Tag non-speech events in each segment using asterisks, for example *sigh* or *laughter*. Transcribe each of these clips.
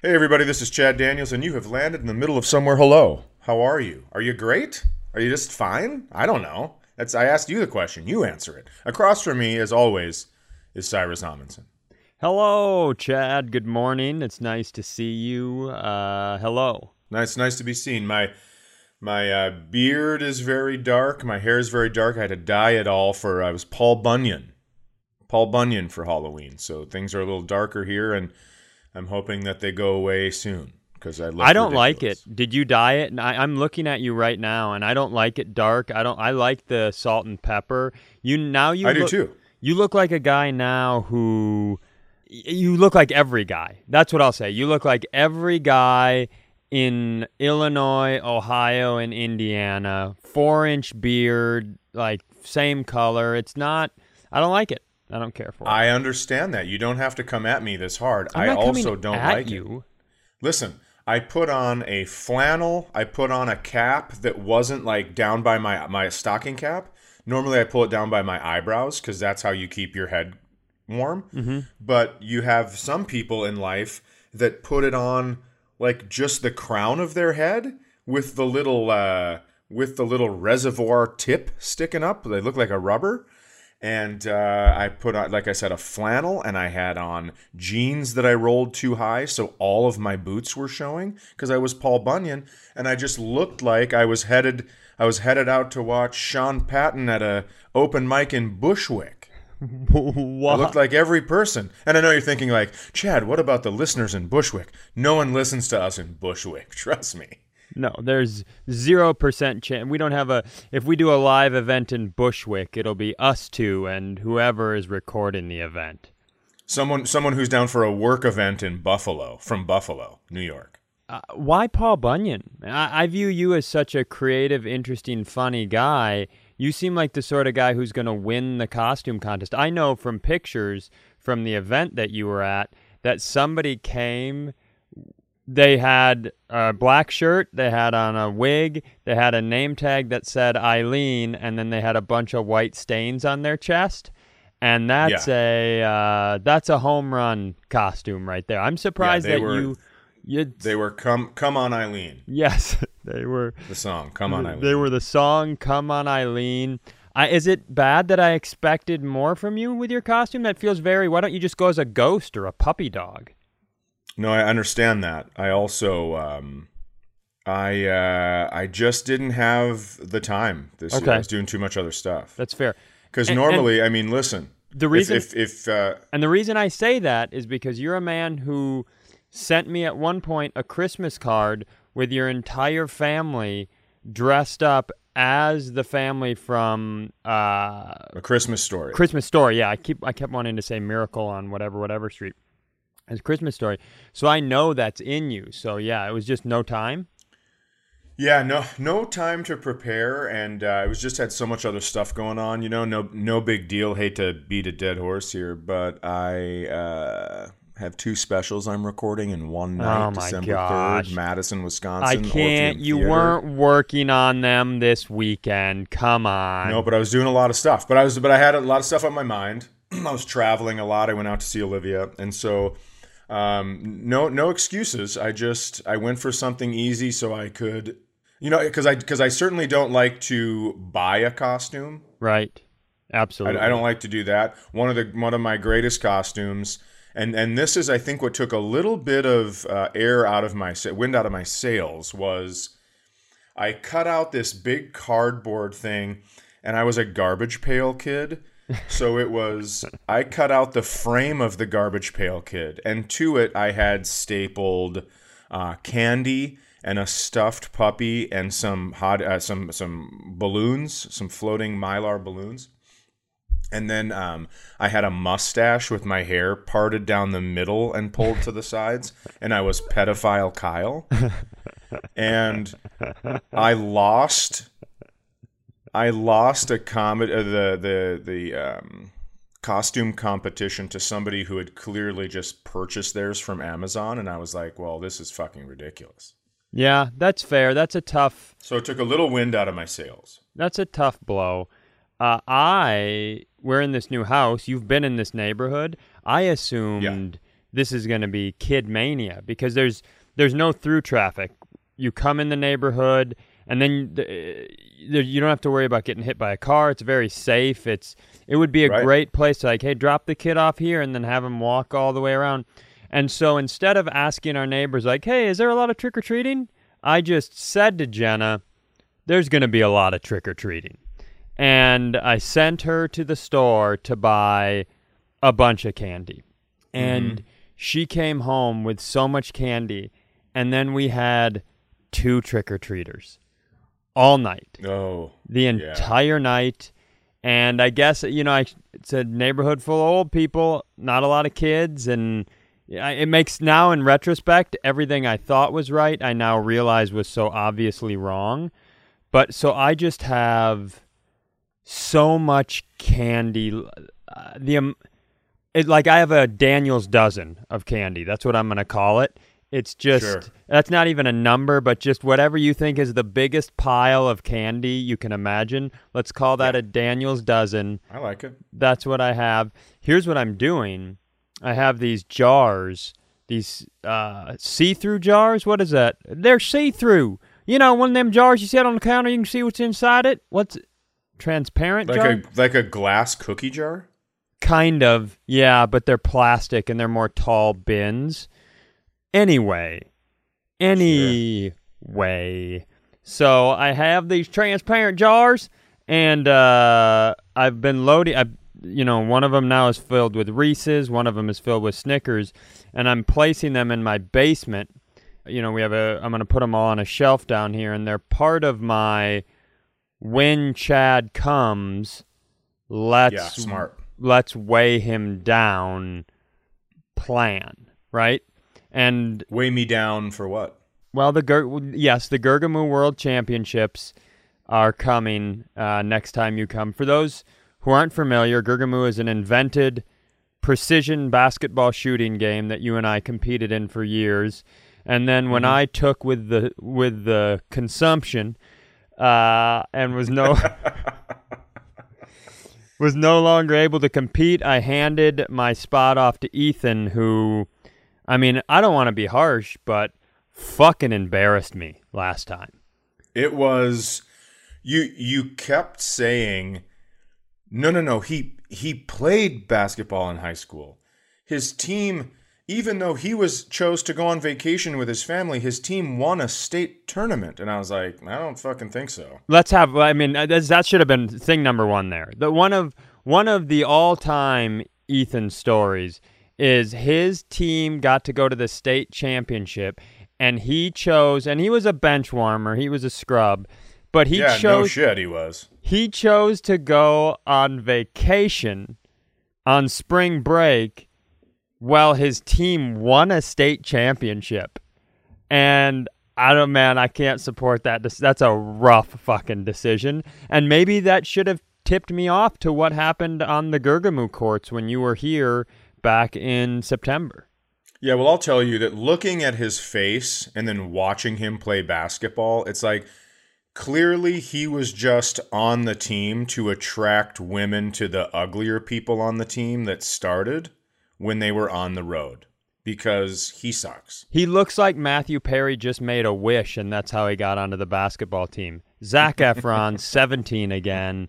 Hey, everybody, this is Chad Daniels, and you have landed in the middle of somewhere. Hello. How are you? Are you great? Are you just fine? I don't know. That's I asked you the question. You answer it. Across from me, as always, is Cyrus Amundson. Hello, Chad. Good morning. It's nice to see you. Uh, hello. Nice, nice to be seen. My my uh, beard is very dark. My hair is very dark. I had to dye it all for I was Paul Bunyan, Paul Bunyan for Halloween. So things are a little darker here, and I'm hoping that they go away soon because I look I don't like it. Did you dye it? And I, I'm looking at you right now, and I don't like it dark. I don't. I like the salt and pepper. You now you. I do too. You look like a guy now who. You look like every guy. That's what I'll say. You look like every guy in Illinois, Ohio, and Indiana. Four inch beard, like same color. It's not. I don't like it. I don't care for it. I understand that. You don't have to come at me this hard. Coming also don't like it. you. Listen, I put on a flannel. I put on a cap that wasn't like down by my my stocking cap. Normally, I pull it down by my eyebrows because that's how you keep your head warm. Mm-hmm. But you have some people in life that put it on like just the crown of their head with the little uh, with the little reservoir tip sticking up. They look like a rubber and uh, I put on, like I said, a flannel, and I had on jeans that I rolled too high, so all of my boots were showing because I was Paul Bunyan, and I just looked like I was headed, I was headed out to watch Sean Patton at a open mic in Bushwick. *laughs* I looked like every person, and I know you're thinking like, Chad, what about the listeners in Bushwick? No one listens to us in Bushwick. *laughs* Trust me. No, there's zero percent chance. We don't have a. If we do a live event in Bushwick, it'll be us two and whoever is recording the event. Someone, someone who's down for a work event in Buffalo, from Buffalo, New York. Uh, why Paul Bunyan? I, I view you as such a creative, interesting, funny guy. You seem like the sort of guy who's going to win the costume contest. I know from pictures from the event that you were at that somebody came. They had a black shirt, they had on a wig, they had a name tag that said Eileen, and then they had a bunch of white stains on their chest. And that's a uh, that's a home run costume right there. I'm surprised they that were- you you They were come, come on, Eileen. Yes, *laughs* they were. The song, come on, Eileen. They were the song "Come On, Eileen." I, is it bad that I expected more from you with your costume? That feels very. Why don't you just go as a ghost or a puppy dog? No, I understand that. I also, um, I, uh, I just didn't have the time this year. I was doing too much other stuff. That's fair. Because and- normally, I mean, listen. The if- reason- if, if, uh, And the reason I say that is because you're a man who sent me at one point a Christmas card with your entire family dressed up as the family from uh, a Christmas story. Christmas Story. Yeah, I keep I kept wanting to say Miracle on whatever whatever street. It's Christmas Story. So I know that's in you. So yeah, it was just no time. Yeah, no, no time to prepare, and uh, I was just had so much other stuff going on. You know, no, no big deal. Hate to beat a dead horse here, but I uh, have two specials I'm recording in one night, Oh my December third, Madison, Wisconsin. I can't. You Theater. weren't working on them this weekend. Come on. No, but I was doing a lot of stuff. But I was, but I had a lot of stuff on my mind. *clears throat* I was traveling a lot. I went out to see Olivia, and so um, no, no excuses. I just I went for something easy so I could, you know, because I because I certainly don't like to buy a costume. Right. Absolutely. I, I don't like to do that. One of the one of my greatest costumes, and and this is I think what took a little bit of uh, air out of my wind out of my sails was I cut out this big cardboard thing, and I was a garbage pail kid. So it was *laughs* I cut out the frame of the garbage pail kid, and to it I had stapled uh, candy and a stuffed puppy and some hot uh, some some balloons, some floating mylar balloons. And then um, I had a mustache with my hair parted down the middle and pulled to the sides, *laughs* and I was pedophile Kyle. and I lost. I lost a comet uh, the the the um, costume competition to somebody who had clearly just purchased theirs from Amazon, and I was like, "Well, this is fucking ridiculous." Yeah, that's fair. That's a tough. So it took a little wind out of my sails. That's a tough blow. Uh, I we're in this new house. You've been in this neighborhood. I assumed Yeah. this is going to be kid mania because there's there's no through traffic. You come in the neighborhood, and then you don't have to worry about getting hit by a car. It's very safe. It's it would be a Right. great place to like, hey, drop the kid off here, and then have him walk all the way around. And so instead of asking our neighbors like, hey, is there a lot of trick or treating? I just said to Jenna, there's going to be a lot of trick or treating. And I sent her to the store to buy a bunch of candy. And mm-hmm. she came home with so much candy. And then we had two trick or treaters all night, Oh, the entire night. And I guess, you know, I, it's a neighborhood full of old people, not a lot of kids. And it makes now, in retrospect, everything I thought was right, I now realize was so obviously wrong. But so I just have so much candy. Uh, the um, it like I have a Daniel's dozen of candy. That's what I'm gonna call it. It's just Sure. that's not even a number, but just whatever you think is the biggest pile of candy you can imagine. Let's call that a Daniel's dozen. I like it. That's what I have. Here's what I'm doing. I have these jars, these uh, see-through jars. What is that? They're see-through. You know, one of them jars you set on the counter, you can see what's inside it. What's? Transparent Like jar? a like a glass cookie jar. Kind of, yeah, but they're plastic and they're more tall bins. Anyway, anyway, so I have these transparent jars, and uh, I've been loading. I, you know, one of them now is filled with Reese's, one of them is filled with Snickers, and I'm placing them in my basement. You know, we have a. I'm going to put them all on a shelf down here, and they're part of my when Chad comes. Let's yeah, smart. let's weigh him down plan, right? And Weigh me down for what? well, the Gur- yes, the Gurgamu World Championships are coming uh, next time you come. For those who aren't familiar, Gurgamu is an invented precision basketball shooting game that you and I competed in for years. And then when I took with the with the consumption uh, and was no *laughs* was no longer able to compete, I handed my spot off to Ethan, who, I mean, I don't want to be harsh, but fucking embarrassed me last time. It was you you kept saying no no no he he played basketball in high school. His team even though he was chose to go on vacation with his family, his team won a state tournament and I was like, I don't fucking think so. Let's have. I mean, uh, that should have been thing number one there. The one of one of the all-time Ethan stories is his team got to go to the state championship, and he chose, and he was a bench warmer, he was a scrub, but he yeah, no chose shit he was. he chose to go on vacation on spring break while his team won a state championship. And I don't, man, I can't support that. That's a rough fucking decision. And maybe that should have tipped me off to what happened on the Gurgamu courts when you were here back in September. Yeah, well, I'll tell you that looking at his face and then watching him play basketball, it's like clearly he was just on the team to attract women to the uglier people on the team that started when they were on the road because he sucks. He looks like Matthew Perry just made a wish, and that's how he got onto the basketball team. Zac *laughs* Efron, 17 again.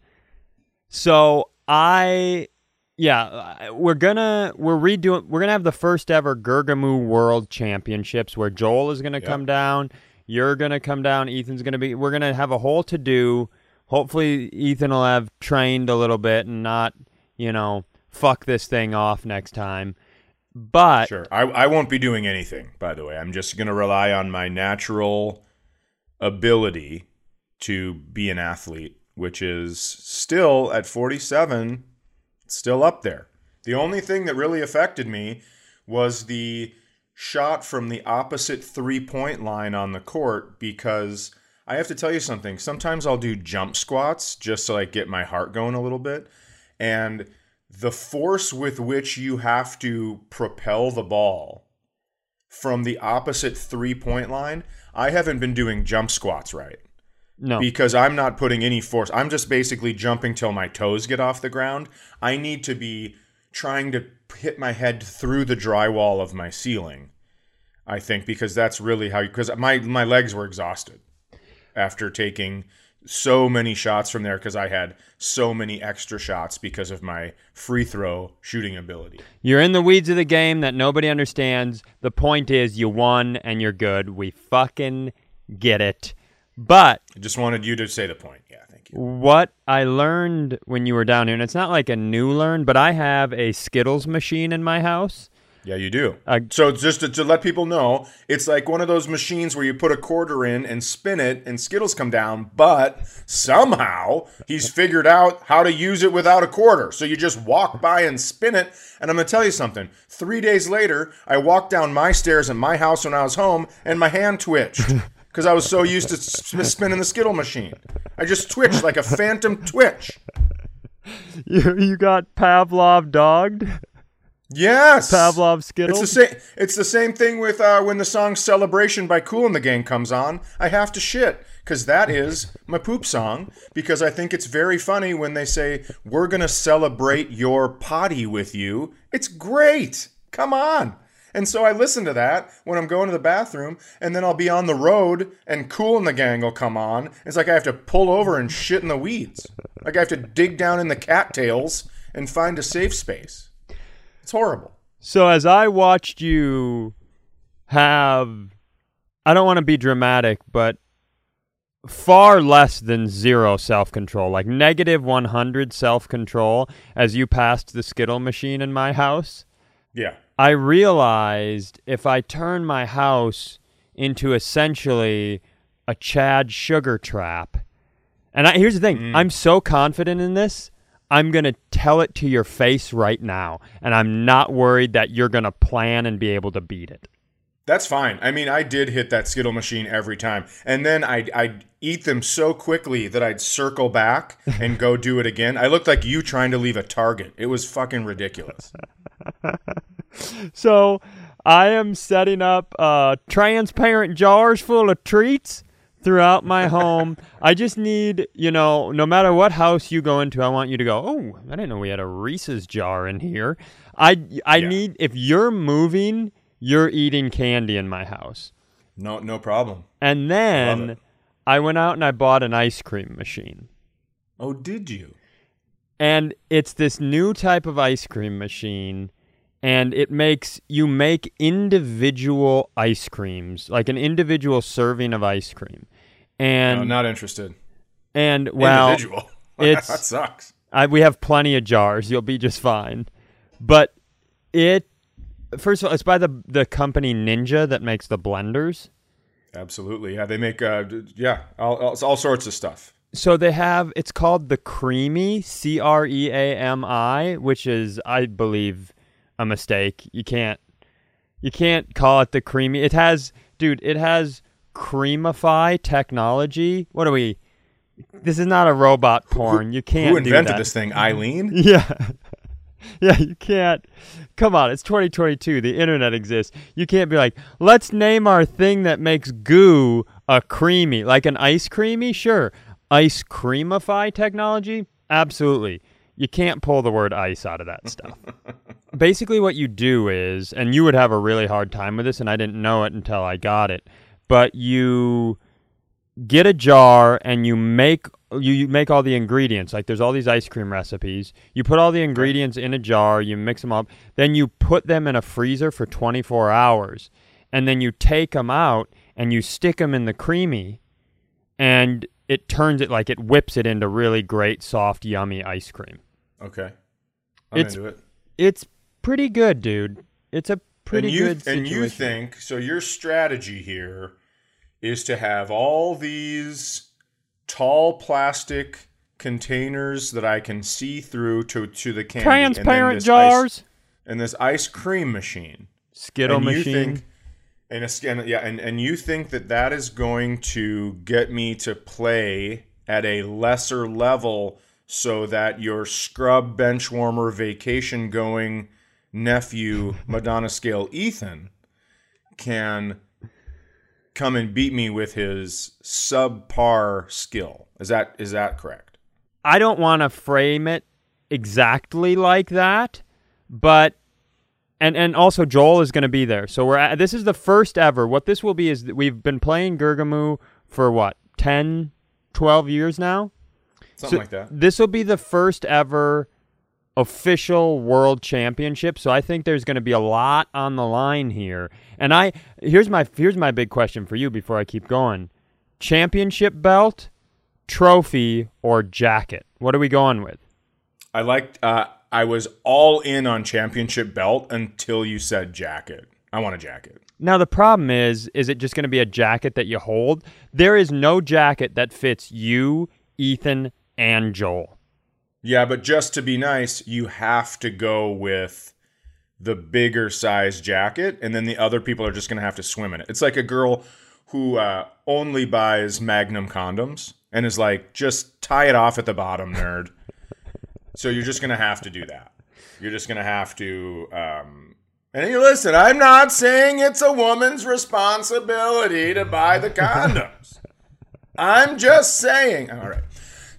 So I, yeah, we're gonna we're redoing. We're gonna have the first ever Gurgamu World Championships where Joel is gonna come down. You're gonna come down. Ethan's gonna be. We're gonna have a whole to do. Hopefully, Ethan will have trained a little bit and not, you know, fuck this thing off next time. But Sure. I, I won't be doing anything, by the way. I'm just going to rely on my natural ability to be an athlete, which is still at 47, still up there. The only thing that really affected me was the shot from the opposite three point line on the court because I have to tell you something. Sometimes I'll do jump squats just to like get my heart going a little bit. And the force with which you have to propel the ball from the opposite three point line, I haven't been doing jump squats right no. because I'm not putting any force. I'm just basically jumping till my toes get off the ground. I need to be trying to hit my head through the drywall of my ceiling. I think because that's really how because my my legs were exhausted after taking so many shots from there because I had so many extra shots because of my free throw shooting ability. You're in the weeds of the game that nobody understands. The point is you won and you're good. We fucking get it. But I just wanted you to say the point. Yeah, thank you. what I learned when you were down here, and it's not like a new learn, but I have a Skittles machine in my house. Yeah, you do. Uh, so just to, to let people know, it's like one of those machines where you put a quarter in and spin it, and Skittles come down. But somehow he's figured out how to use it without a quarter. So you just walk by and spin it. And I'm gonna tell you something. Three days later, I walked down my stairs in my house when I was home, and my hand twitched *laughs* because I was so used to sp- spinning the Skittle machine. I just twitched like a phantom twitch. You, you got Pavlov dogged? Yes, Pavlov Skittles? It's the same. It's the same thing with uh, when the song "Celebration" by Kool & the Gang comes on. I have to shit because that is my poop song. Because I think it's very funny when they say we're gonna celebrate your potty with you. It's great. Come on. And so I listen to that when I'm going to the bathroom, and then I'll be on the road, and Kool & the Gang will come on. It's like I have to pull over and shit in the weeds. Like I have to dig down in the cattails and find a safe space. It's horrible. So as I watched you have I don't want to be dramatic, but far less than zero self-control, like negative 100 self-control as you passed the Skittle machine in my house. Yeah. I realized if I turn my house into essentially a Chad sugar trap. And I, here's the thing, mm. I'm so confident in this. I'm going to tell it to your face right now, and I'm not worried that you're going to plan and be able to beat it. That's fine. I mean, I did hit that Skittle machine every time. And then I'd, I'd eat them so quickly that I'd circle back *laughs* and go do it again. I looked like you trying to leave a target. It was fucking ridiculous. *laughs* So I am setting up uh, transparent jars full of treats throughout my home. I just need, you know, no matter what house you go into, I want you to go, oh, I didn't know we had a Reese's jar in here. I, I Yeah. need, if you're moving, you're eating candy in my house. No, no problem. And then. I went out and I bought an ice cream machine. Oh, did you? and it's this new type of ice cream machine and it makes you make individual ice creams like an individual serving of ice cream And No, not interested. and well Individual. *laughs* it's- that sucks. I, we have plenty of jars you'll be just fine but it first of all it's by the the company ninja that makes the blenders Absolutely. Yeah, they make, uh, yeah, all, all, all sorts of stuff. So they have it's called the Creami C R E A M I, which is I believe a mistake. You can't you can't call it the Creami. It has dude, it has Creamify technology. What are we? This is not a robot porn. You can't Who invented this thing? Eileen? *laughs* Yeah. Yeah, you can't. Come on, it's 2022. The internet exists. You can't be like, let's name our thing that makes goo a creamy, like an ice creamy. Sure, ice creamify technology. Absolutely, you can't pull the word ice out of that *laughs* stuff. Basically, what you do is, and you would have a really hard time with this, and I didn't know it until I got it. But you get a jar and you make you, you make all the ingredients like there's all these ice cream recipes you put all the ingredients in a jar you mix them up then you put them in a freezer for 24 hours and then you take them out and you stick them in the Creami and it turns it like it whips it into really great soft yummy ice cream Okay. I'm It's- into it. it's pretty good dude It's a pretty and you, good situation. And you think so? Your strategy here is to have all these tall plastic containers that I can see through to to the candy, transparent and jars, ice, and this ice cream machine, Skittle and machine. Think, and, a, and yeah, and, and you think that that is going to get me to play at a lesser level so that your scrub bench warmer vacation going nephew Madonna scale Ethan can come and beat me with his subpar skill. Is that is that correct? I don't want to frame it exactly like that, but and and also Joel is going to be there. So we're at, this is the first ever. What this will be is we've been playing Gurgamu for what 10, 12 years now. Something So like that. This will be the first ever official world championship. So I think there's going to be a lot on the line here. And I here's my here's my big question for you before I keep going. Championship belt, trophy or jacket? What are we going with? I liked uh I was all in on championship belt until you said jacket. I want a jacket. Now the problem is is it just going to be a jacket that you hold? There is no jacket that fits you, Ethan, and Joel. Yeah, but just to be nice, you have to go with the bigger size jacket, and then the other people are just going to have to swim in it. It's like a girl who uh, only buys Magnum condoms and is like, just tie it off at the bottom, nerd. so you're just going to have to do that. You're just going to have to. Um, and you listen, I'm not saying it's a woman's responsibility to buy the condoms. *laughs* I'm just saying. All right.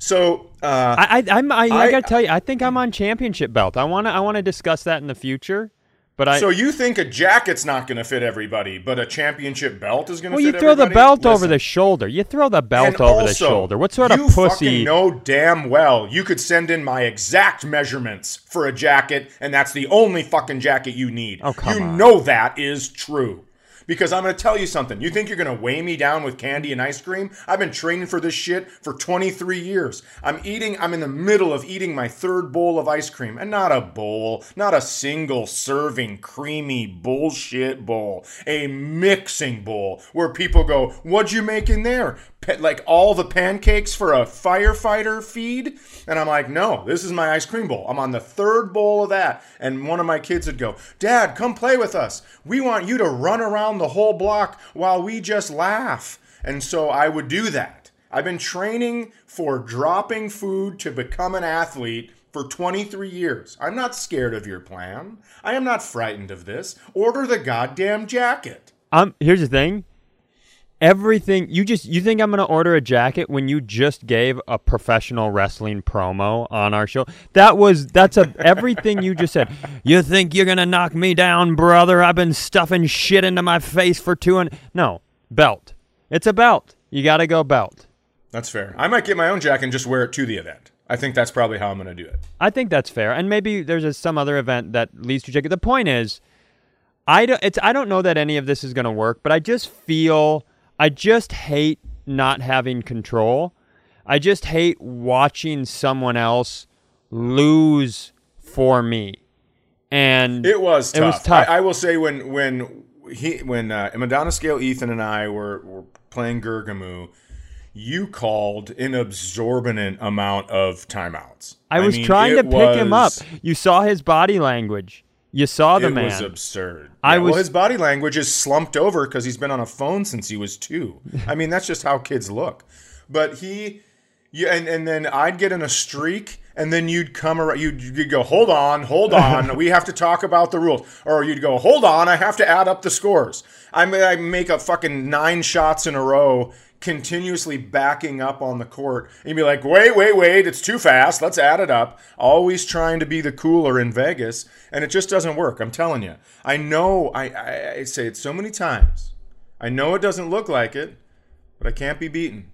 So uh, I, I I'm I, I, gotta tell you, I think I'm on championship belt. I wanna I wanna discuss that in the future. But I So you think a jacket's not going to fit everybody, but a championship belt is going to well, you throw the everybody? belt over the shoulder. You throw the belt over the shoulder. What sort of pussy? fucking know damn well you could send in my exact measurements for a jacket, and that's the only fucking jacket you need. Oh, come you on. know that is true. Because I'm going to tell you something. You think you're going to weigh me down with candy and ice cream? I've been training for this shit for 23 years. I'm eating, I'm in the middle of eating my third bowl of ice cream. And not a bowl, not a single serving Creami bullshit bowl. A mixing bowl where people go, What'd you make in there? Like all the pancakes for a firefighter feed? And I'm like, No, this is my ice cream bowl. I'm on the third bowl of that. And one of my kids would go, Dad, come play with us. We want you to run around the whole block while we just laugh. And so I would do that. I've been training for dropping food to become an athlete for 23 years. I'm not scared of your plan. I am not frightened of this. Order the goddamn jacket. Um, here's the thing. Everything you just you think I'm gonna order a jacket when you just gave a professional wrestling promo on our show? That was that's a everything you just said. You think you're gonna knock me down, brother? I've been stuffing shit into my face for two and no belt. It's a belt. You gotta go belt. That's fair. I might get my own jacket and just wear it to the event. I think that's probably how I'm going to do it. I think that's fair, and maybe there's a, some other event that leads to jacket. The point is, I don't. It's I don't know that any of this is going to work, but I just feel I just hate not having control. I just hate watching someone else lose for me, and It was It tough. was tough. I, I will say when when he when uh, Madonna Scale Ethan and I were, were playing Gurgamu, you called an absorbent amount of timeouts. I was mean, trying to it pick him up. You saw his body language. You saw the it man. was absurd. I Yeah, was- well, his body language is slumped over because he's been on a phone since he was two. I mean, that's just how kids look. But he, you, and and then I'd get in a streak, and then you'd come around. You'd, you'd go, hold on, hold on. *laughs* we have to talk about the rules. Or you'd go, hold on, I have to add up the scores. I may I make a fucking nine shots in a row. Continuously backing up on the court, and be like, "Wait, wait, wait! It's too fast. Let's add it up." Always trying to be the cooler in Vegas, and it just doesn't work. I'm telling you. I know. I, I, I say it so many times. I know it doesn't look like it, but I can't be beaten.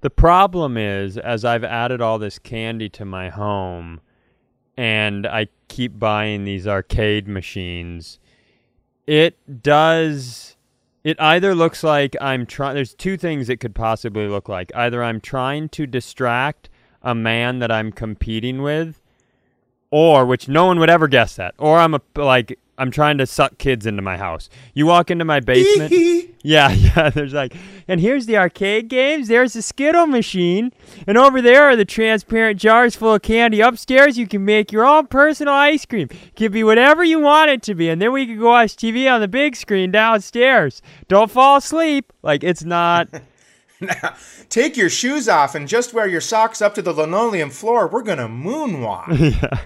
The problem is, as I've added all this candy to my home and I keep buying these arcade machines, it does. It either looks like I'm trying. There's two things it could possibly look like. Either I'm trying to distract a man that I'm competing with, or which no one would ever guess that, or I'm a, like I'm trying to suck kids into my house. You walk into my basement. *laughs* yeah, *laughs* yeah. There's like, and here's the arcade games. There's the Skittle machine, and over there are the transparent jars full of candy. Upstairs, you can make your own personal ice cream. It can be whatever you want it to be, and then we can go watch TV on the big screen downstairs. Don't fall asleep. Like it's not. *laughs* now, take your shoes off and just wear your socks up to the linoleum floor. We're gonna moonwalk. yeah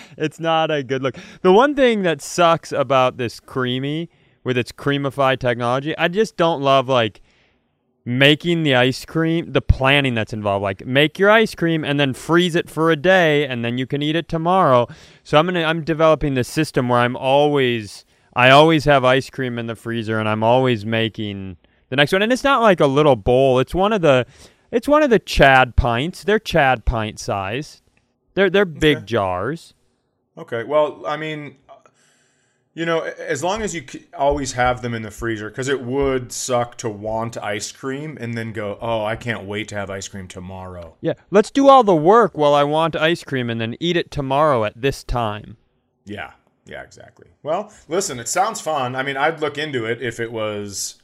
*laughs* it's not a good look. The one thing that sucks about this Creami with its creamified technology, I just don't love like making the ice cream, the planning that's involved. Like make your ice cream and then freeze it for a day and then you can eat it tomorrow. So I'm gonna I'm developing this system where I'm always I always have ice cream in the freezer and I'm always making the next one. And it's not like a little bowl. It's one of the it's one of the Chad pints. They're Chad pint size. They're they're big okay. jars. Okay. Well, I mean, you know, as long as you always have them in the freezer, because it would suck to want ice cream and then go, oh, I can't wait to have ice cream tomorrow. Yeah. Let's do all the work while I want ice cream and then eat it tomorrow at this time. Yeah. Yeah, exactly. Well, listen, it sounds fun. I mean, I'd look into it if it was,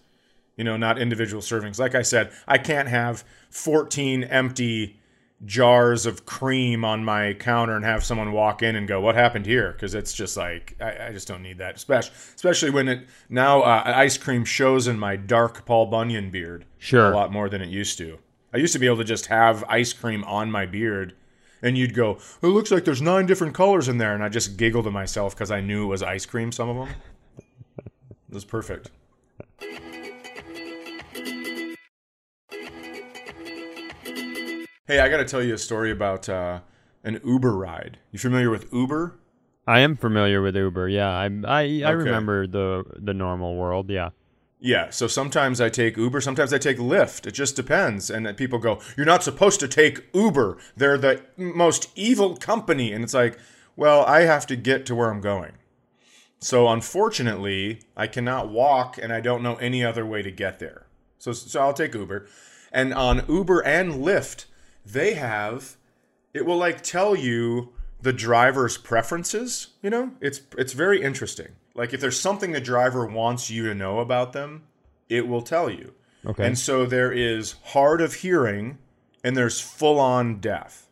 you know, not individual servings. Like I said, I can't have 14 empty jars of cream on my counter and have someone walk in and go, "What happened here?" Because it's just like I, I, just don't need that, especially especially when it now uh, ice cream shows in my dark Paul Bunyan beard. Sure, a lot more than it used to. I used to be able to just have ice cream on my beard, and you'd go, "It looks like there's nine different colors in there," and I just giggled to myself because I knew it was ice cream. Some of them. it was perfect. Hey, I got to tell you a story about uh, an Uber ride. You familiar with Uber? I am familiar with Uber. Yeah, I I, I okay. remember the the normal world. Yeah. Yeah, so sometimes I take Uber, sometimes I take Lyft. It just depends. And people go, "You're not supposed to take Uber. They're the most evil company." And it's like, "Well, I have to get to where I'm going." So unfortunately, I cannot walk and I don't know any other way to get there. So so I'll take Uber. And on Uber and Lyft, they have it will like tell you the driver's preferences, you know? It's it's very interesting. Like if there's something the driver wants you to know about them, it will tell you. Okay. And so there is hard of hearing and there's full on deaf.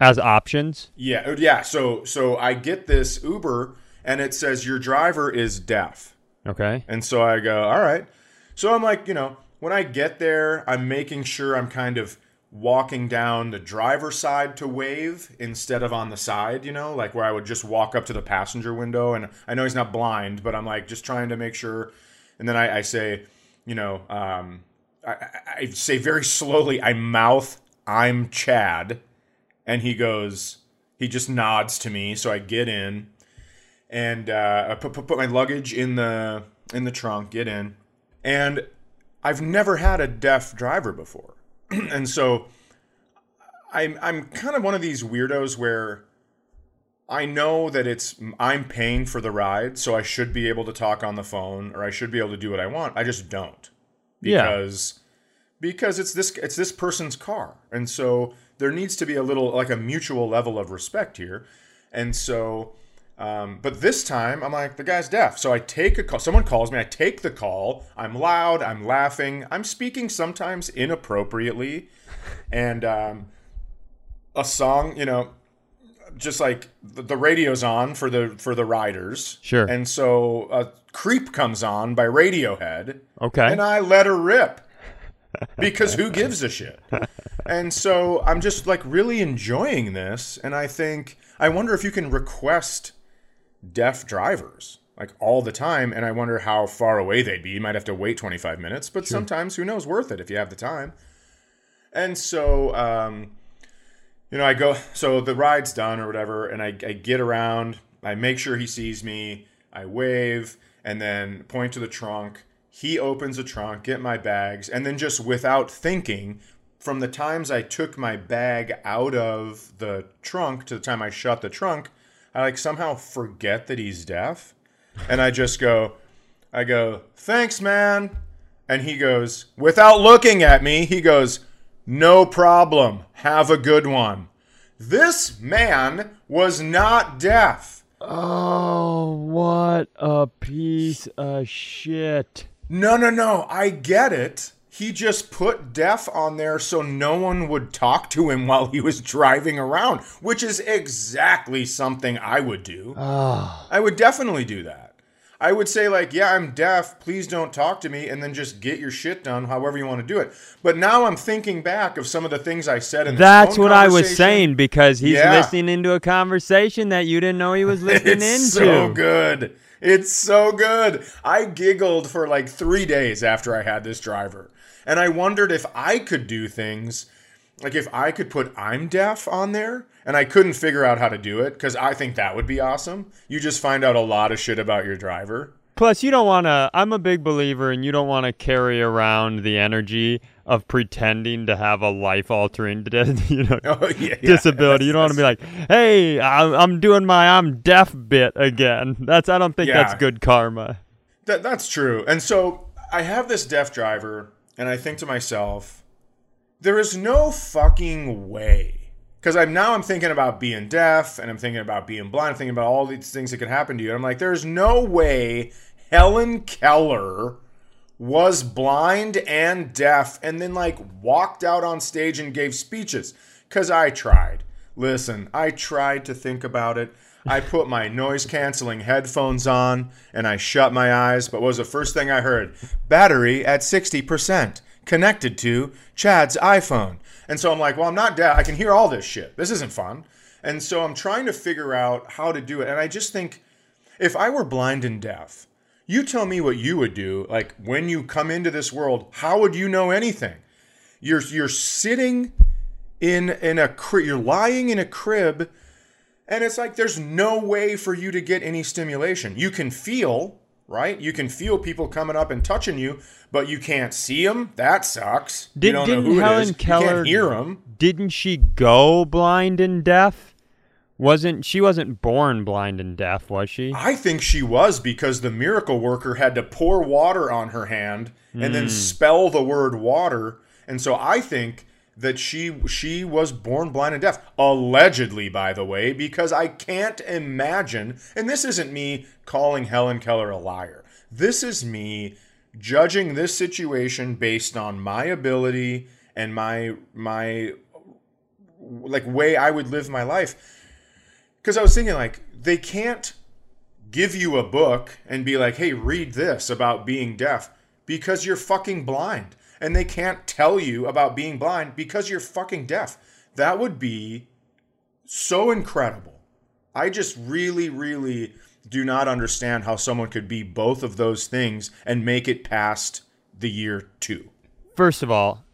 As options? Yeah, uh, yeah. So so I get this Uber and it says your driver is deaf. Okay. And so I go, "All right." So I'm like, you know, when I get there, I'm making sure I'm kind of walking down the driver's side to wave instead of on the side, you know, like where I would just walk up to the passenger window. And I know he's not blind, but I'm like just trying to make sure. And then I, I say, you know, um, I, I say very slowly, I mouth, I'm Chad. And he goes, he just nods to me. So I get in and uh, I put, put, put my luggage in the in the trunk, get in. And I've never had a deaf driver before. *clears throat* and so I'm I'm kind of one of these weirdos where I know that it's I'm paying for the ride, so I should be able to talk on the phone or I should be able to do what I want. I just don't. Because yeah. because it's this it's this person's car. And so there needs to be a little like a mutual level of respect here. And so um, but this time, I'm like, the guy's deaf. So I take a call. Someone calls me. I take the call. I'm loud. I'm laughing. I'm speaking sometimes inappropriately. And um, a song, you know, just like the radio's on for the for the riders. Sure. And so a creep comes on by Radiohead. Okay. And I let her rip because who gives a shit? And so I'm just like really enjoying this, and I think I wonder if you can request deaf drivers like all the time and i wonder how far away they'd be. You might have to wait 25 minutes but sure. sometimes who knows worth it if you have the time. And so um, you know i go so the ride's done or whatever and I, I get around i make sure he sees me i wave and then point to the trunk. He opens the trunk get my bags and then just without thinking from the times i took my bag out of the trunk to the time i shut the trunk I like somehow forget that he's deaf, and I just go, I go, thanks, man, and he goes, without looking at me, he goes, no problem, have a good one. This man was not deaf. Oh, what a piece of shit. No, no, no. I get it. He just put deaf on there so no one would talk to him while he was driving around, which is exactly something I would do. Oh. I would definitely do that. I would say like, yeah, I'm deaf. Please don't talk to me, and then just get your shit done, however you want to do it. But now I'm thinking back of some of the things I said in That's what I was saying because he's Yeah. listening into a conversation that you didn't know he was *laughs* listening It's into. so good. It's so good. I giggled for like three days after I had this driver, and I wondered if I could do things like if I could put "I'm deaf" on there, and I couldn't figure out how to do it because I think that would be awesome. You just find out a lot of shit about your driver. Plus, you don't want to. I'm a big believer, and you don't want to carry around the energy of pretending to have a life-altering, *laughs* you know, Oh yeah, yeah. disability. You don't want to be like, "Hey, I'm, I'm doing my I'm deaf bit again." That's I don't think that's good karma. That that's true. And so I have this deaf driver, and I think to myself, there is no fucking way. Because I'm now I'm thinking about being deaf, and I'm thinking about being blind, I'm thinking about all these things that could happen to you. And I'm like, there's no way Helen Keller was blind and deaf, and then like walked out on stage and gave speeches. Because I tried. Listen, I tried to think about it. I put my noise canceling headphones on and I shut my eyes, but what was the first thing I heard? Battery at 60%, connected to Chad's iPhone. And so I'm like, well, I'm not deaf. I can hear all this shit. This isn't fun. And so I'm trying to figure out how to do it. And I just think if I were blind and deaf, you tell me what you would do. Like when you come into this world, how would you know anything? You're you're sitting in in a crib. You're lying in a crib, and it's like there's no way for you to get any stimulation. You can feel right. You can feel people coming up and touching you, but you can't see them. That sucks. Did, you don't know didn't who it Helen is. You Keller can't hear them. Didn't she go blind and deaf? Wasn't she wasn't born blind and deaf, was she? I think she was because the miracle worker had to pour water on her hand and then hmm. spell the word water. And so I think that she she was born blind and deaf. Allegedly, by the way, because I can't imagine and this isn't me calling Helen Keller a liar. This is me judging this situation based on my ability and my my like way I would live my life because I was thinking like they can't give you a book and be like, "Hey, read this about being deaf," because you're fucking blind, and they can't tell you about being blind because you're fucking deaf. That would be so incredible. I just really, really do not understand how someone could be both of those things and make it past the year two. First of all,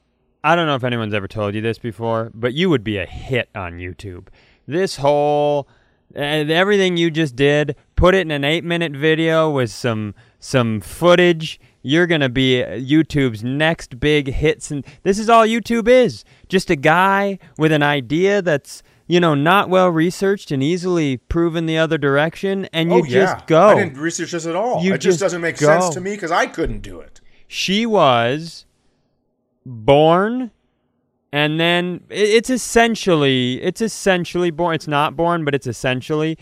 I don't know if anyone's ever told you this before, but you would be a hit on YouTube. This whole and everything you just did, put it in an 8-minute video with some some footage. You're going to be YouTube's next big hits and this is all YouTube is. Just a guy with an idea that's you know, not well researched and easily proven the other direction, and you oh yeah, just go. I didn't research this at all. You it just, just doesn't make go. sense to me because I couldn't do it. she was born and then it's essentially it's essentially born it's not born but it's essentially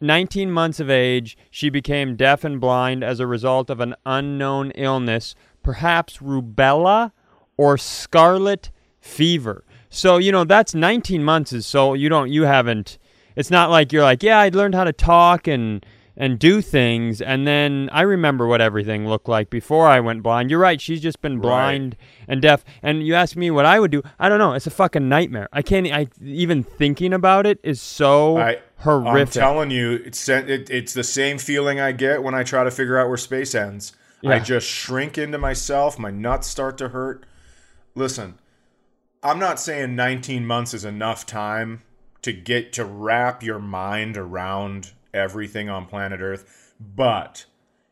19 months of age she became deaf and blind as a result of an unknown illness perhaps rubella or scarlet fever. So you know that's 19 months is so you don't you haven't it's not like you're like yeah i learned how to talk and and do things. And then i remember what everything looked like before i went blind. You're right she's just been blind and deaf. And you ask me what i would do i don't know it's a fucking nightmare. I can't i even thinking about it is so I, horrific I'm telling you, it's it, it's the same feeling I get when I try to figure out where space ends. I just shrink into myself. My nuts start to hurt. Listen, I'm not saying 19 months is enough time to get to wrap your mind around everything on planet Earth, but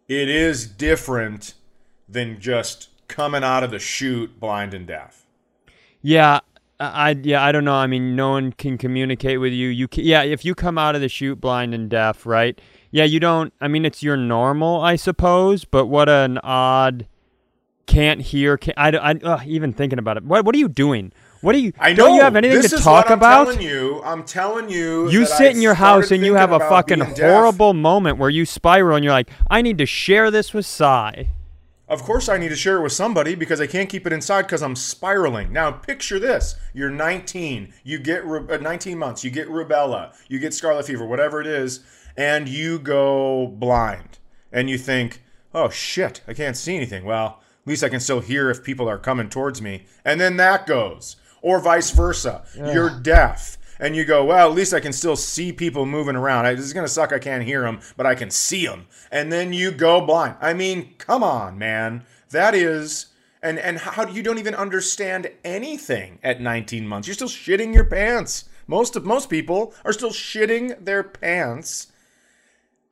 it is different than just coming out of the chute blind and deaf. Yeah, I yeah I don't know. I mean, no one can communicate with you. You can, yeah, if you come out of the chute blind and deaf, right? Yeah, you don't. I mean, it's your normal, I suppose. But what an odd can't hear. Can, I, I ugh, even thinking about it. What what are you doing? What do you? I know. Don't you have anything this to is talk what I'm about? telling you. I'm telling you. You sit I in your house and you have a fucking being deaf. horrible moment where you spiral and you're like, I need to share this with Cy. Of course, I need to share it with somebody because I can't keep it inside because I'm spiraling. Now, picture this: you're 19, you get ru- uh, 19 months, you get rubella, you get scarlet fever, whatever it is, and you go blind, and you think, "Oh shit, I can't see anything." Well, at least I can still hear if people are coming towards me, and then that goes, or vice versa. You're deaf. And you go, well, at least I can still see people moving around. I, this is going to suck. I can't hear them, but I can see them. And then you go blind. I mean, come on, man. That is, and and how do you don't even understand anything at 19 months. You're still shitting your pants. Most of most people are still shitting their pants.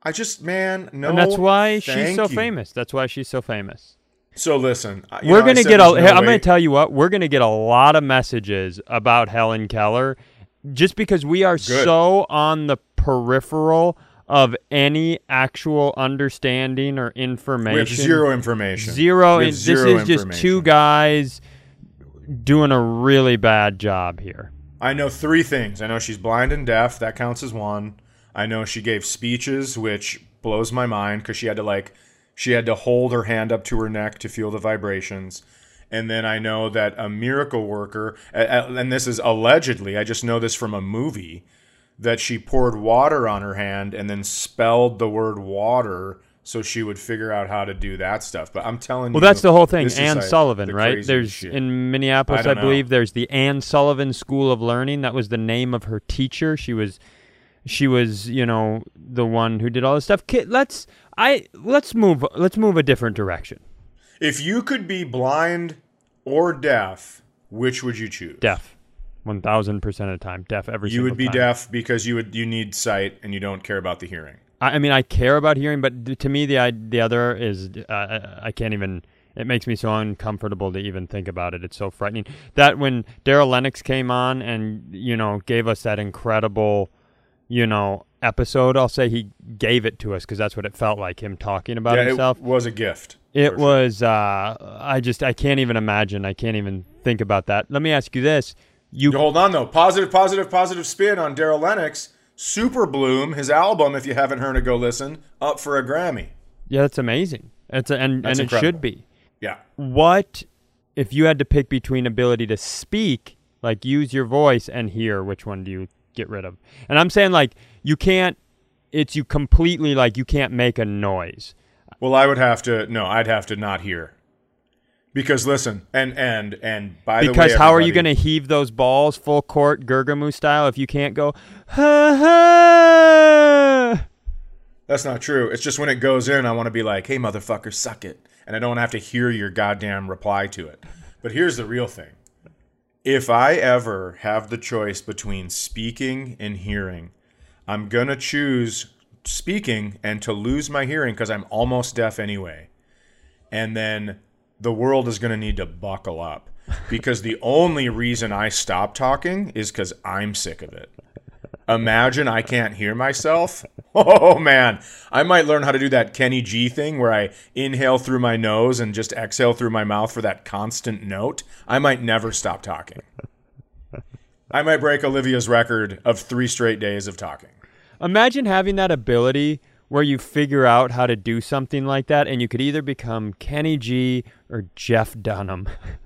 I just, man, no. and that's why she's so you. famous. That's why she's so famous. So listen, uh, we're know, gonna get a. there's no hey, I'm way- gonna tell you what. We're gonna get a lot of messages about Helen Keller, just because we are so on the peripheral of any actual understanding or information. we have zero information. Zero. Have This is just two guys doing a really bad job here. I know three things. I know she's blind and deaf. That counts as one. I know she gave speeches, which blows my mind because she had to like she had to hold her hand up to her neck to feel the vibrations. And then I know that a miracle worker, and this is allegedly, I just know this from a movie, that she poured water on her hand and then spelled the word water so she would figure out how to do that stuff. But I'm telling you, Well, that's the whole thing. Anne like, Sullivan, the right? There's shit. in Minneapolis, I I, know. believe. There's the Anne Sullivan School of Learning. That was the name of her teacher. She was, she was, you know, the one who did all this stuff. Kid, let's I let's move let's move a different direction. If you could be blind or deaf, which would you choose? Deaf, one thousand percent of the time. Deaf every. You would be time. deaf because you would you need sight and you don't care about the hearing. I, I mean, I care about hearing, but to me, the the other is uh, I can't even. It makes me so uncomfortable to even think about it. It's so frightening. That when Darryl Lenox came on and you know gave us that incredible, you know, episode, I'll say he gave it to us because that's what it felt like him talking about yeah, himself. it was a gift. It sure. was. Uh, I just. I can't even imagine. I can't even think about that. Let me ask you this: You Hold on though. Positive, positive, positive spin on Darryl Lenox. Super Bloom, his album. If you haven't heard it, go listen. Up for a Grammy. Yeah, that's amazing. It's a, and That's and it should be. Yeah. What if you had to pick between ability to speak, like use your voice, and hear? Which one do you get rid of? And I'm saying like you can't. It's you completely like you can't make a noise. Well, I would have to. No, I'd have to not hear. Because listen, and and and by the way, Because how are you going to heave those balls full court Gergamu style if you can't go ha ha? That's not true. It's just when it goes in, I want to be like, "Hey, motherfucker, suck it," and I don't have to hear your goddamn reply to it. But here's the real thing: if I ever have the choice between speaking and hearing, I'm gonna choose speaking and to lose my hearing because I'm almost deaf anyway. And then the world is gonna need to buckle up because the only reason I stop talking is because I'm sick of it. Imagine I can't hear myself. *laughs* Oh man, I might learn how to do that Kenny G thing where I inhale through my nose and just exhale through my mouth for that constant note. I might never stop talking. I might break Olivia's record of three straight days of talking. Imagine having that ability where you figure out how to do something like that, and you could either become Kenny G or Jeff Dunham. *laughs*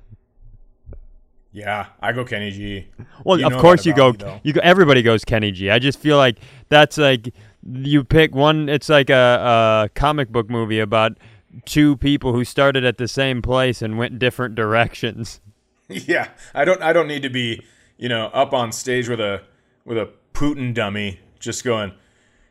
Yeah, I go Kenny G. Well, You of course you go, me, you go. Everybody goes Kenny G. I just feel like that's like you pick one. It's like a, a comic book movie about two people who started at the same place and went different directions. *laughs* Yeah, I don't. I don't need to be, you know, up on stage with a with a Putin dummy, just going.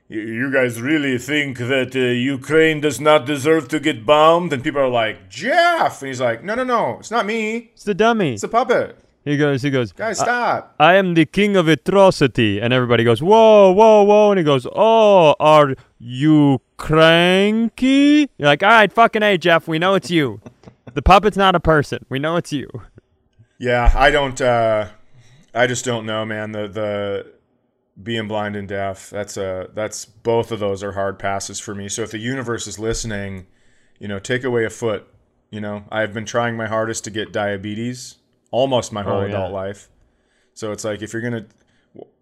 "You- guys really think that uh, Ukraine does not deserve to get bombed? And people are like, Jeff, and he's like, No, no, no, it's not me. It's the dummy. It's a puppet. He goes. He goes. Guys, stop. I am the king of atrocity, and everybody goes, "Whoa, whoa, whoa!" And he goes, "Oh, are you cranky?" You're like, "All right, fucking a, Jeff. We know it's you. The puppet's not a person. We know it's you." Yeah, I don't. uh I just don't know, man. The the being blind and deaf. That's a that's both of those are hard passes for me. So if the universe is listening, you know, take away a foot. You know, I've been trying my hardest to get diabetes almost my whole Oh, yeah. adult life. So it's like if you're gonna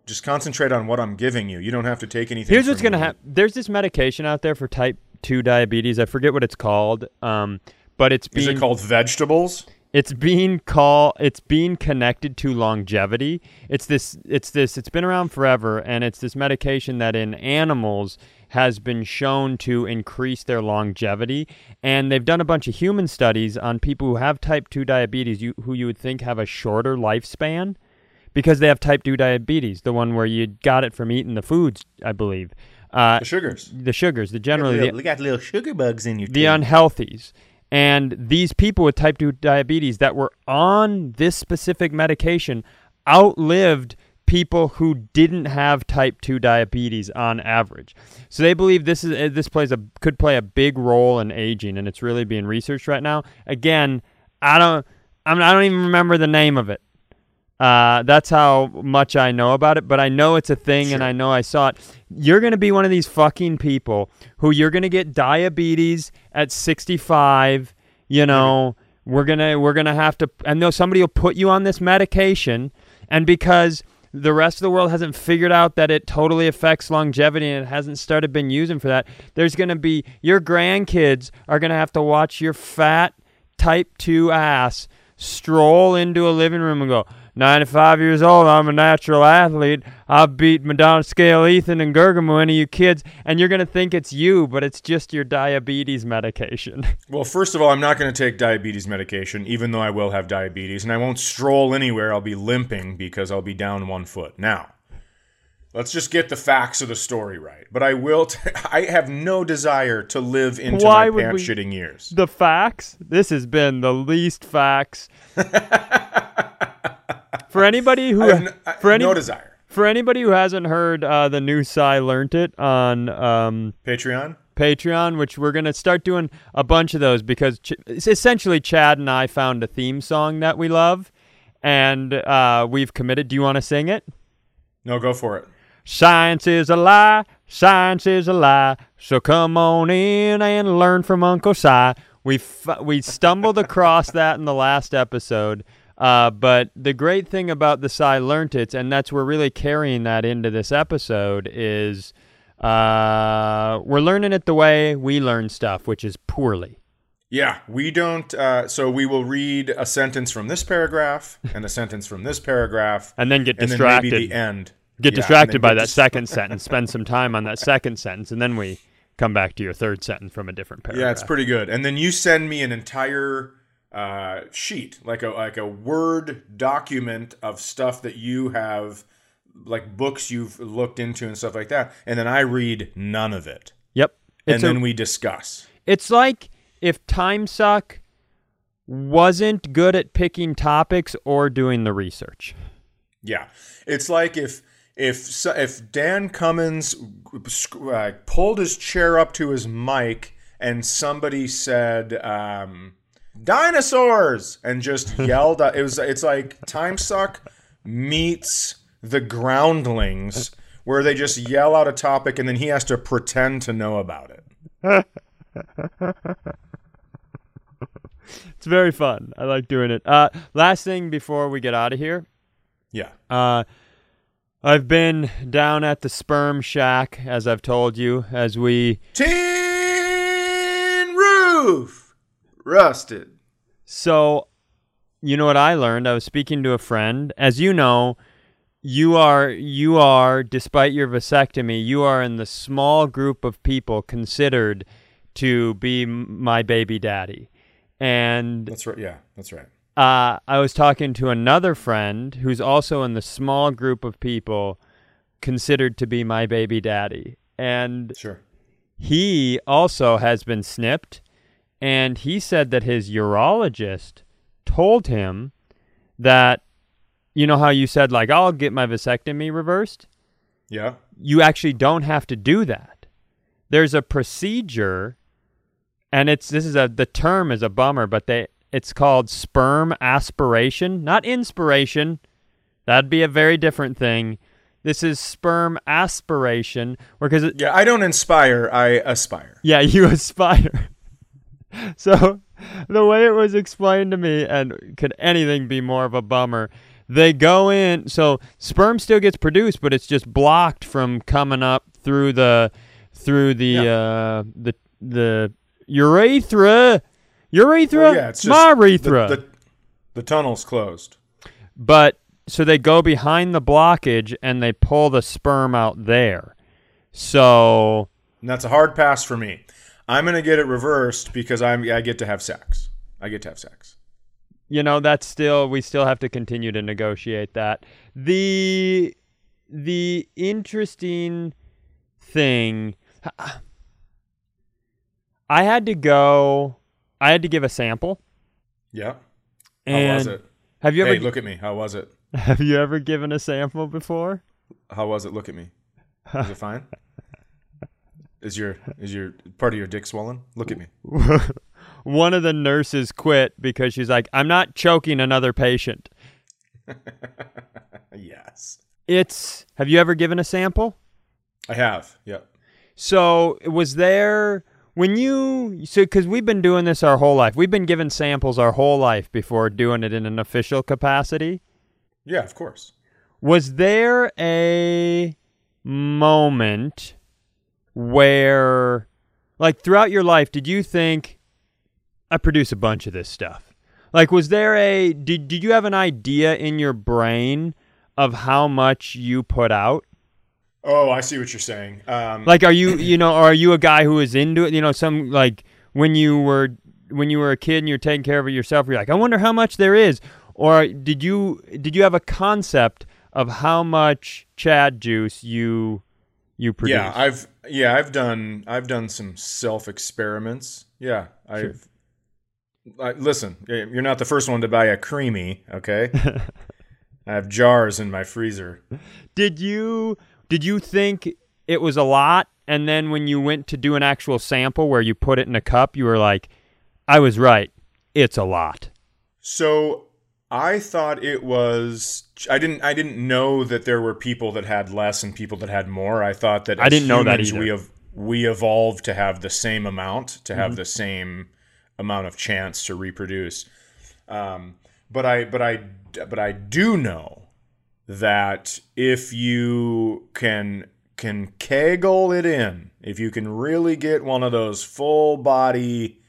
just concentrate on what I'm giving you, you don't have to take anything. Here's what's gonna happen. There's this medication out there for type two diabetes. I forget what it's called. Um, but it's Is it called vegetables? It's being call it's being connected to longevity. It's this it's this it's been around forever and it's this medication that in animals has been shown to increase their longevity and they've done a bunch of human studies on people who have type 2 diabetes you, who you would think have a shorter lifespan because they have type 2 diabetes, the one where you got it from eating the foods, I believe. Uh, The sugars. the sugars, the generally the, we got little sugar bugs in your the unhealthies. And these people with type 2 diabetes that were on this specific medication outlived people who didn't have type 2 diabetes on average. So they believe this is uh, this plays a could play a big role in aging and it's really being researched right now. Again, I don't I'm, I don't even remember the name of it. Uh, that's how much I know about it, but I know it's a thing and I know I saw it. You're going to be one of these fucking people who you're going to get diabetes at 65, you know, we're going to we're going to have to and though somebody will put you on this medication and because the rest of the world hasn't figured out that it totally affects longevity and it hasn't started been using for that. There's going to be your grandkids are going to have to watch your fat type 2 ass stroll into a living room and go, 95 years old, I'm a natural athlete. I've beat Madonna Scale, Ethan, and Gergamo, any of you kids, and you're going to think it's you, but it's just your diabetes medication. *laughs* Well, first of all, I'm not going to take diabetes medication, even though I will have diabetes, and I won't stroll anywhere. I'll be limping because I'll be down one foot. Now, let's just get the facts of the story right. But I will. T- *laughs* I have no desire to live into Why my pants shitting years. the facts, this has been the least facts. *laughs* for anybody who I have no, for any no desire. for anybody who hasn't heard uh, the new Cy learned it on um, Patreon. Patreon, which we're gonna start doing a bunch of those because ch- essentially Chad and I found a theme song that we love, and uh, we've committed. Do you want to sing it? No, go for it. Science is a lie. Science is a lie. So come on in and learn from Uncle Cy. We f- we stumbled across that in the last episode. Uh, but the great thing about the Cy learnt it, and that's we're really carrying that into this episode, is uh, we're learning it the way we learn stuff, which is poorly. Yeah, we don't. Uh, so we will read a sentence from this paragraph and a sentence from this paragraph, And then get and then distracted. maybe the end. get Yeah, distracted by get that dis- second sentence. *laughs* Spend some time on that second sentence, and then we come back to your third sentence from a different paragraph. Yeah, it's pretty good. And then you send me an entire uh, sheet, like a like a word document of stuff that you have, like books you've looked into and stuff like that. And then I read none of it, Yep. and It's a- then we discuss. It's like if Time Suck wasn't good at picking topics or doing the research. Yeah, it's like if if if Dan Cummins uh, pulled his chair up to his mic and somebody said um, dinosaurs and just *laughs* yelled. It was it's like Time Suck meets the Groundlings, where they just yell out a topic and then he has to pretend to know about it. It's very fun. I like doing it. Uh, last thing before we get out of here. Yeah. Uh, I've been down at the sperm shack, as I've told you, as we. Tin roof rusted. So, you know what I learned? I was speaking to a friend. As you know, you are you are, despite your vasectomy, you are in the small group of people considered to be my baby daddy. And That's right. Yeah, that's right. uh, I was talking to another friend who's also in the small group of people considered to be my baby daddy. And Sure. he also has been snipped. And he said that his urologist told him that, you know, how you said, like, I'll get my vasectomy reversed? Yeah. you actually don't have to do that. There's a procedure, and it's this is a the term is a bummer, but they it's called sperm aspiration, not inspiration. That'd be a very different thing. This is sperm aspiration, because Yeah. I don't inspire. I aspire. yeah, *laughs* you aspire. *laughs* So the way it was explained to me, and could anything be more of a bummer? They go in, so sperm still gets produced, but it's just blocked from coming up through the through the Yeah. uh the the urethra, urethra, yeah, it's my the- urethra. The, the tunnel's closed. But so they go behind the blockage and they pull the sperm out there. So And that's a hard pass for me. I'm gonna get it reversed because I'm I get to have sex. I get to have sex. you know that's still we still have to continue to negotiate that. The the interesting thing I had to go I had to give a sample. Yeah. How And was it? have you ever Hey, look at me. How was it? *laughs* have you ever given a sample before? How was it? Look at me. Is it fine? *laughs* Is your is your part of your dick swollen? Look at me. *laughs* One of the nurses quit because she's like, I'm not choking another patient. *laughs* Yes. It's have you ever given a sample? I have. Yep. So was there when you so because we've been doing this our whole life. We've been given samples our whole life before doing it in an official capacity. Yeah, of course. Was there a moment where, like, throughout your life, did you think, I produce a bunch of this stuff? Like, was there a, did, did you have an idea in your brain of how much you put out? Oh, I see what you're saying. Um, Like, are you, you know, are you a guy who is into it? You know, some, like, when you were, when you were a kid and you're taking care of it yourself, you're like, I wonder how much there is. Or did you, did you have a concept of how much Chad juice you, you produce? yeah, I've yeah, I've done I've done some self experiments. Yeah, I've. I, listen, you're not the first one to buy a Creami. Okay, *laughs* I have jars in my freezer. Did you did you think it was a lot and then when you went to do an actual sample where you put it in a cup you were like I was right. It's a lot. So I thought it was. I didn't. I didn't know that there were people that had less and people that had more. I thought that I didn't know that either. We have we evolved to have the same amount, to Mm-hmm. have the same amount of chance to reproduce. Um, but I, but I, but I do know that if you can can kegel it in, if you can really get one of those full body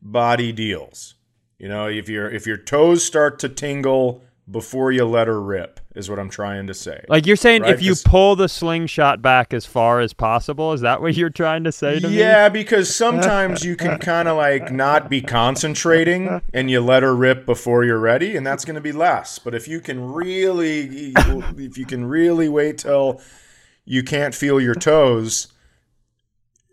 body deals, you know, if your if your toes start to tingle before you let her rip, is what I'm trying to say. Like you're saying Right, if you pull the slingshot back as far as possible, is that what you're trying to say to me? Yeah, because sometimes you can kind of like not be concentrating and you let her rip before you're ready, and that's going to be less. But if you can really, if you can really wait till you can't feel your toes,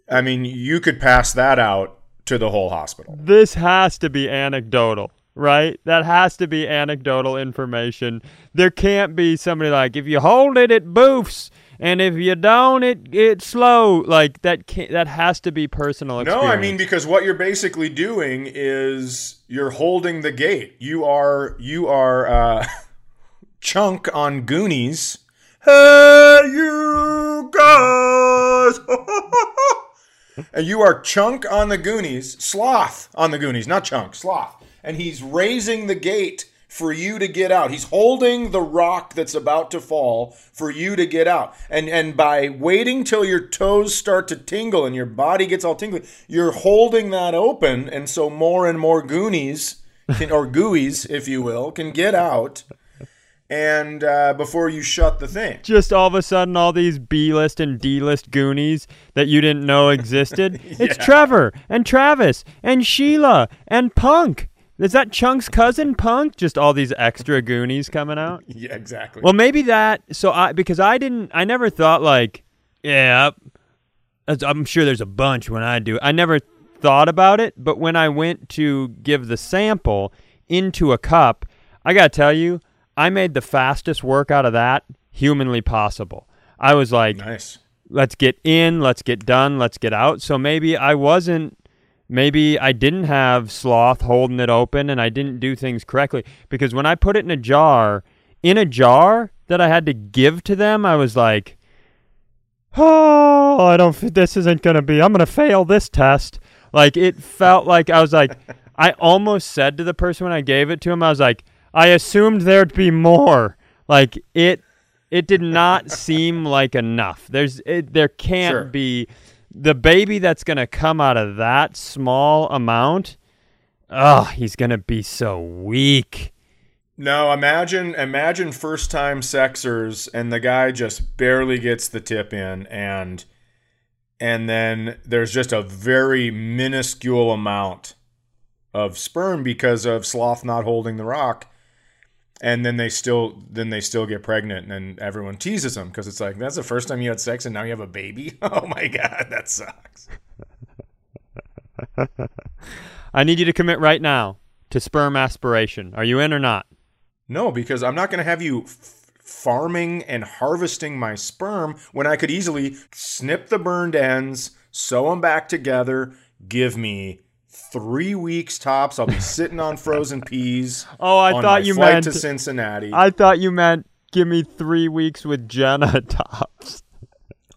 I mean, you could pass that out to the whole hospital. This has to be anecdotal, right? That has to be anecdotal information. There can't be somebody like if you hold it, it boofs, and if you don't, it it's slow. Like that can't. That has to be personal No. I mean because what you're basically doing is you're holding the gate. You are you are uh, *laughs* chunk on Goonies. Hey, you guys! *laughs* and you are chunk on the Goonies, sloth on the Goonies, not chunk, sloth. And he's raising the gate for you to get out. He's holding the rock that's about to fall for you to get out. And and by waiting till your toes start to tingle and your body gets all tingly, you're holding that open and so more and more Goonies can, or gooies, if you will, can get out. And uh, before you shut the thing. just all of a sudden all these B-list and D-list Goonies that you didn't know existed. *laughs* It's Trevor and Travis and Sheila and Punk. Is that Chunk's cousin Punk? Just all these extra Goonies coming out. *laughs* Yeah, exactly. Well, maybe that. So I because I didn't. I never thought like, yeah, I'm sure there's a bunch when I do. I never thought about it, but when I went to give the sample into a cup, I gotta tell you, I made the fastest work out of that humanly possible. I was like, nice. let's get in, let's get done, let's get out. So maybe I wasn't maybe I didn't have sloth holding it open and I didn't do things correctly because when I put it in a jar, in a jar that I had to give to them, I was like, "Oh, I don't this isn't going to be. I'm going to fail this test." Like it felt like I was like *laughs* I almost said to the person when I gave it to him, I was like, I assumed there'd be more. Like it it did not *laughs* seem like enough. There's it, there can't Sure. be the baby that's going to come out of that small amount. Oh, he's going to be so weak. No, imagine imagine first time sexers and the guy just barely gets the tip in and and then there's just a very minuscule amount of sperm because of sloth not holding the rock and then they still then they still get pregnant and then everyone teases them because it's like that's the first time you had sex and now you have a baby *laughs* oh my god that sucks *laughs* I need you to commit right now to sperm aspiration. Are you in or not? No, because I'm not going to have you f- farming and harvesting my sperm when I could easily snip the burned ends, sew them back together, give me three weeks tops. I'll be sitting on frozen *laughs* peas. Oh, I thought you flight meant to Cincinnati. I thought you meant give me 3 weeks with Jenna *laughs* tops.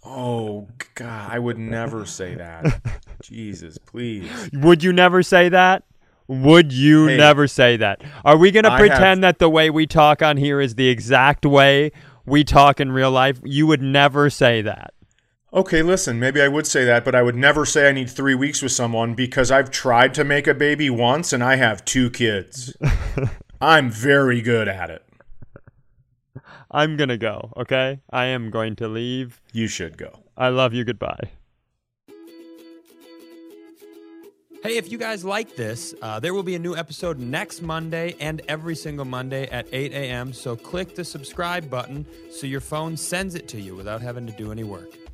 oh God, I would never say that. *laughs* Jesus, please. Would you never say that? Would you Hey, never say that? Are we going to pretend have- that the way we talk on here is the exact way we talk in real life? You would never say that. Okay, listen, maybe I would say that, but I would never say I need three weeks with someone because I've tried to make a baby once and I have two kids. *laughs* I'm very good at it. I'm going to go, okay? I am going to leave. You should go. I love you. Goodbye. Hey, if you guys like this, uh, there will be a new episode next Monday and every single Monday at 8 a.m. So click the subscribe button so your phone sends it to you without having to do any work.